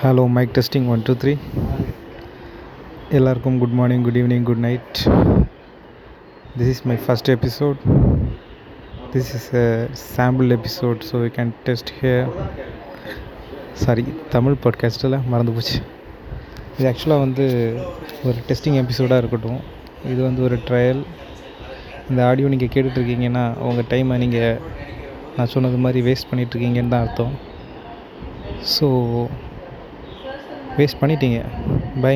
Hello mike testing one two three எல்லாருக்கும் good morning good evening good night this is my first episode this is a sample episode so you can test here sorry Tamil பாட்காஸ்ட்டில் மறந்து போச்சு. இது ஆக்சுவலாக வந்து ஒரு testing எபிசோடாக இருக்கட்டும். இது வந்து ஒரு ட்ரையல் இந்த ஆடியோ நீங்கள் கேட்டுட்ருக்கீங்கன்னா உங்கள் டைமை நீங்கள் நான் சொன்னது மாதிரி வேஸ்ட் பண்ணிகிட்ருக்கீங்கன்னு தான் அர்த்தம். ஸோ வேஸ்ட் பண்ணிட்டீங்க. பை